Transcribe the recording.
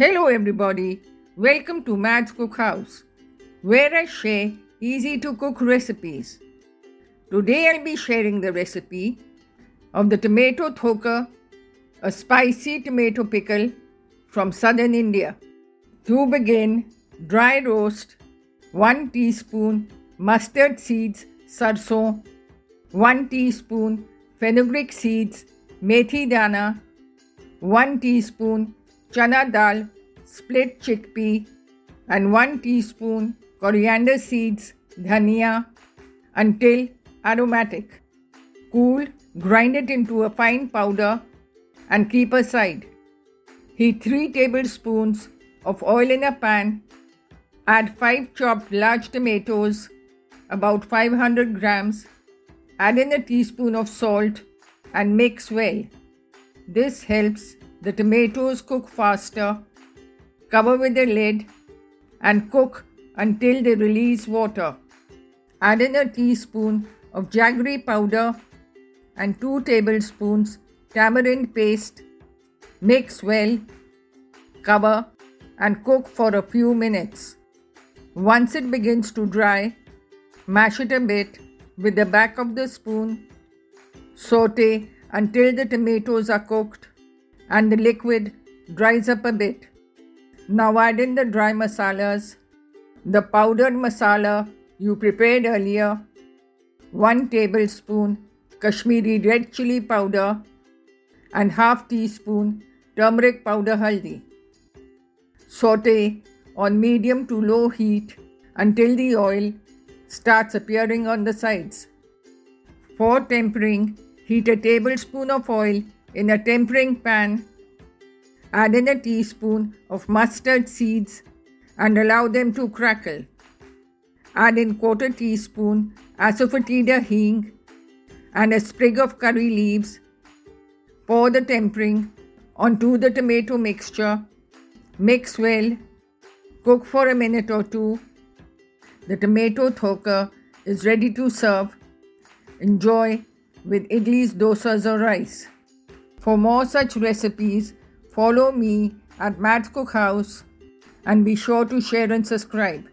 Hello, everybody. Welcome to Mads Cookhouse, where I share easy to cook recipes. Today, I'll be sharing the recipe of the tomato thoka, a spicy tomato pickle from southern India. To begin, dry roast 1 teaspoon mustard seeds sarson, 1 teaspoon fenugreek seeds methi dana, 1 teaspoon chana dal split chickpea and 1 teaspoon coriander seeds dhania until aromatic. Cool, grind it into a fine powder and keep aside. Heat 3 tablespoons of oil in a pan. Add 5 chopped large tomatoes, about 500 grams. Add in a teaspoon of salt and mix well. This helps the tomatoes cook faster. Cover with a lid and cook until they release water. Add in a teaspoon of jaggery powder and 2 tablespoons tamarind paste. Mix well, cover, and cook for a few minutes. Once it begins to dry, mash it a bit with the back of the spoon. Saute until the tomatoes are cooked and the liquid dries up a bit. Now add in the dry masalas, the powdered masala you prepared earlier, 1 tablespoon Kashmiri red chili powder, and half teaspoon turmeric powder haldi. Saute on medium to low heat until the oil starts appearing on the sides. For tempering, heat a tablespoon of oil in a tempering pan. Add in a teaspoon of mustard seeds and allow them to crackle. Add in quarter teaspoon asafoetida hing and a sprig of curry leaves. Pour the tempering onto the tomato mixture. Mix well. Cook for a minute or two. The tomato thoka is ready to serve. Enjoy with idlis, dosas, or rice. For more such recipes, follow me at Mads Cookhouse and be sure to share and subscribe.